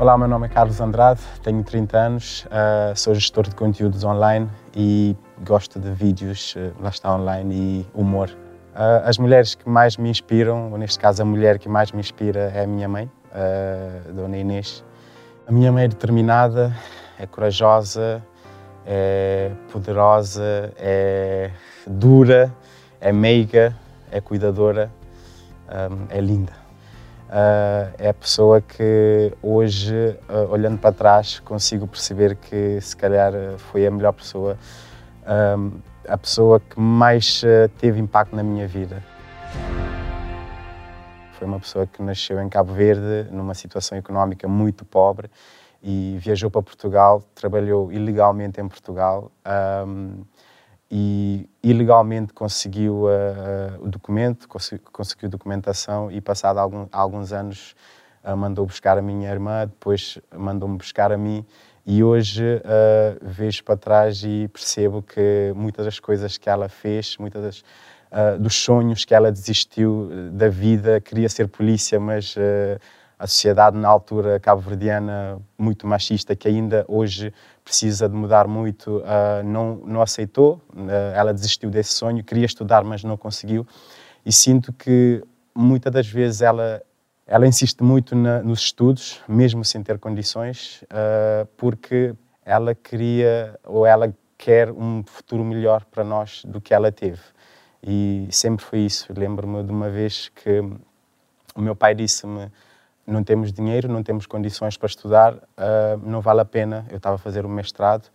Olá, meu nome é Carlos Andrade, tenho 30 anos, uh, sou gestor de conteúdos online e gosto de vídeos, uh, lá está online, e humor. Uh, as mulheres que mais me inspiram, ou neste caso a mulher que mais me inspira é a minha mãe, uh, Dona Inês. A minha mãe é determinada, é corajosa, é poderosa, é dura, é meiga, é cuidadora, é linda. Uh, é a pessoa que hoje, uh, olhando para trás, consigo perceber que se calhar foi a melhor pessoa, um, a pessoa que mais uh, teve impacto na minha vida. Foi uma pessoa que nasceu em Cabo Verde, numa situação económica muito pobre, e viajou para Portugal, trabalhou ilegalmente em Portugal. E ilegalmente conseguiu uh, o documento, conseguiu documentação e passado algum, alguns anos uh, mandou buscar a minha irmã, depois mandou-me buscar a mim e hoje uh, vejo para trás e percebo que muitas das coisas que ela fez, muitas das, dos sonhos que ela desistiu da vida, queria ser polícia, mas a sociedade na altura cabo-verdiana muito machista que ainda hoje precisa de mudar muito uh, não não aceitou. Uh, ela desistiu desse sonho queria estudar mas não conseguiu. E sinto que muitas das vezes ela ela insiste muito na, nos estudos mesmo sem ter condições uh, porque ela queria ou ela quer um futuro melhor para nós do que ela teve. E sempre foi isso. Lembro-me de uma vez que o meu pai disse-me não temos dinheiro, não temos condições para estudar, uh, não vale a pena. Eu estava a fazer um mestrado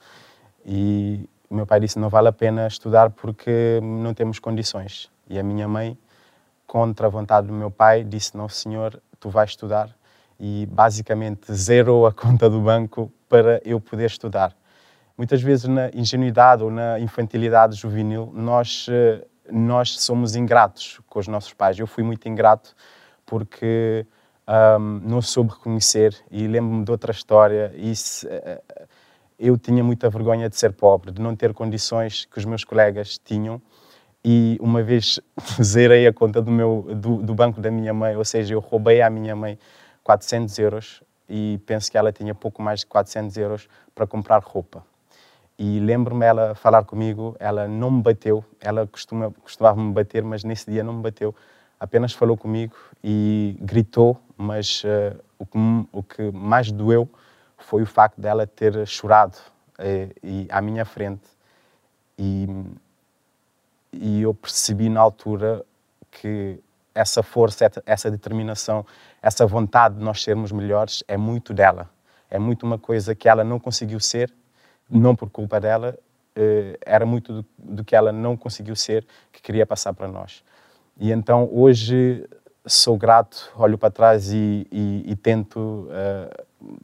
e meu pai disse não vale a pena estudar porque não temos condições. E a minha mãe, contra a vontade do meu pai, disse não senhor, tu vais estudar e basicamente zerou a conta do banco para eu poder estudar. Muitas vezes na ingenuidade ou na infantilidade juvenil nós ah, nós somos ingratos com os nossos pais. Eu fui muito ingrato porque um, não soube reconhecer e lembro-me de outra história e se, uh, eu tinha muita vergonha de ser pobre, de não ter condições que os meus colegas tinham e uma vez zerei a conta do, meu, do, do banco da minha mãe, ou seja, eu roubei à minha mãe 400 euros e penso que ela tinha pouco mais de 400 euros para comprar roupa. E lembro-me ela falar comigo, ela não me bateu, ela costuma, costumava me bater, mas nesse dia não me bateu, apenas falou comigo e gritou, mas uh, o, que, o, que, mais doeu foi o facto dela ter chorado uh, e, à minha frente. E, e eu percebi na altura que essa força, essa determinação, essa vontade de nós sermos melhores é muito dela. É muito uma coisa que ela não conseguiu ser, não por culpa dela, uh, era muito do, do que ela não conseguiu ser que queria passar para nós. E então hoje sou grato, olho para trás e, e, e tento uh,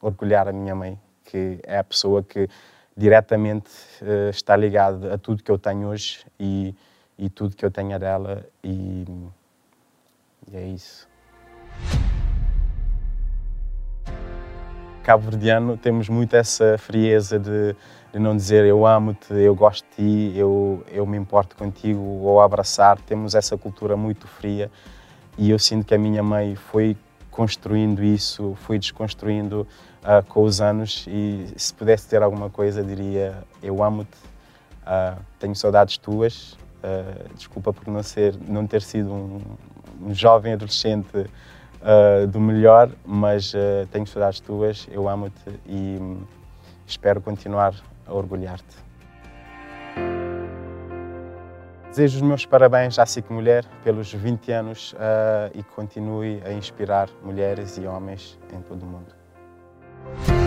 orgulhar a minha mãe, que é a pessoa que diretamente uh, está ligada a tudo que eu tenho hoje e, e tudo que eu tenho dela e, e é isso. Cabo-verdiano temos muito essa frieza de de não dizer eu amo-te, eu gosto de ti, eu, eu me importo contigo, ou abraçar. Temos essa cultura muito fria e eu sinto que a minha mãe foi construindo isso, foi desconstruindo uh, com os anos. E se pudesse ter alguma coisa diria eu amo-te, uh, tenho saudades tuas, uh, desculpa por não, ser, não ter sido um, um jovem adolescente do melhor, mas tenho saudades tuas, eu amo-te e hum, espero continuar a orgulhar-te. Desejo os meus parabéns à SIC Mulher pelos 20 anos uh, e continue a inspirar mulheres e homens em todo o mundo.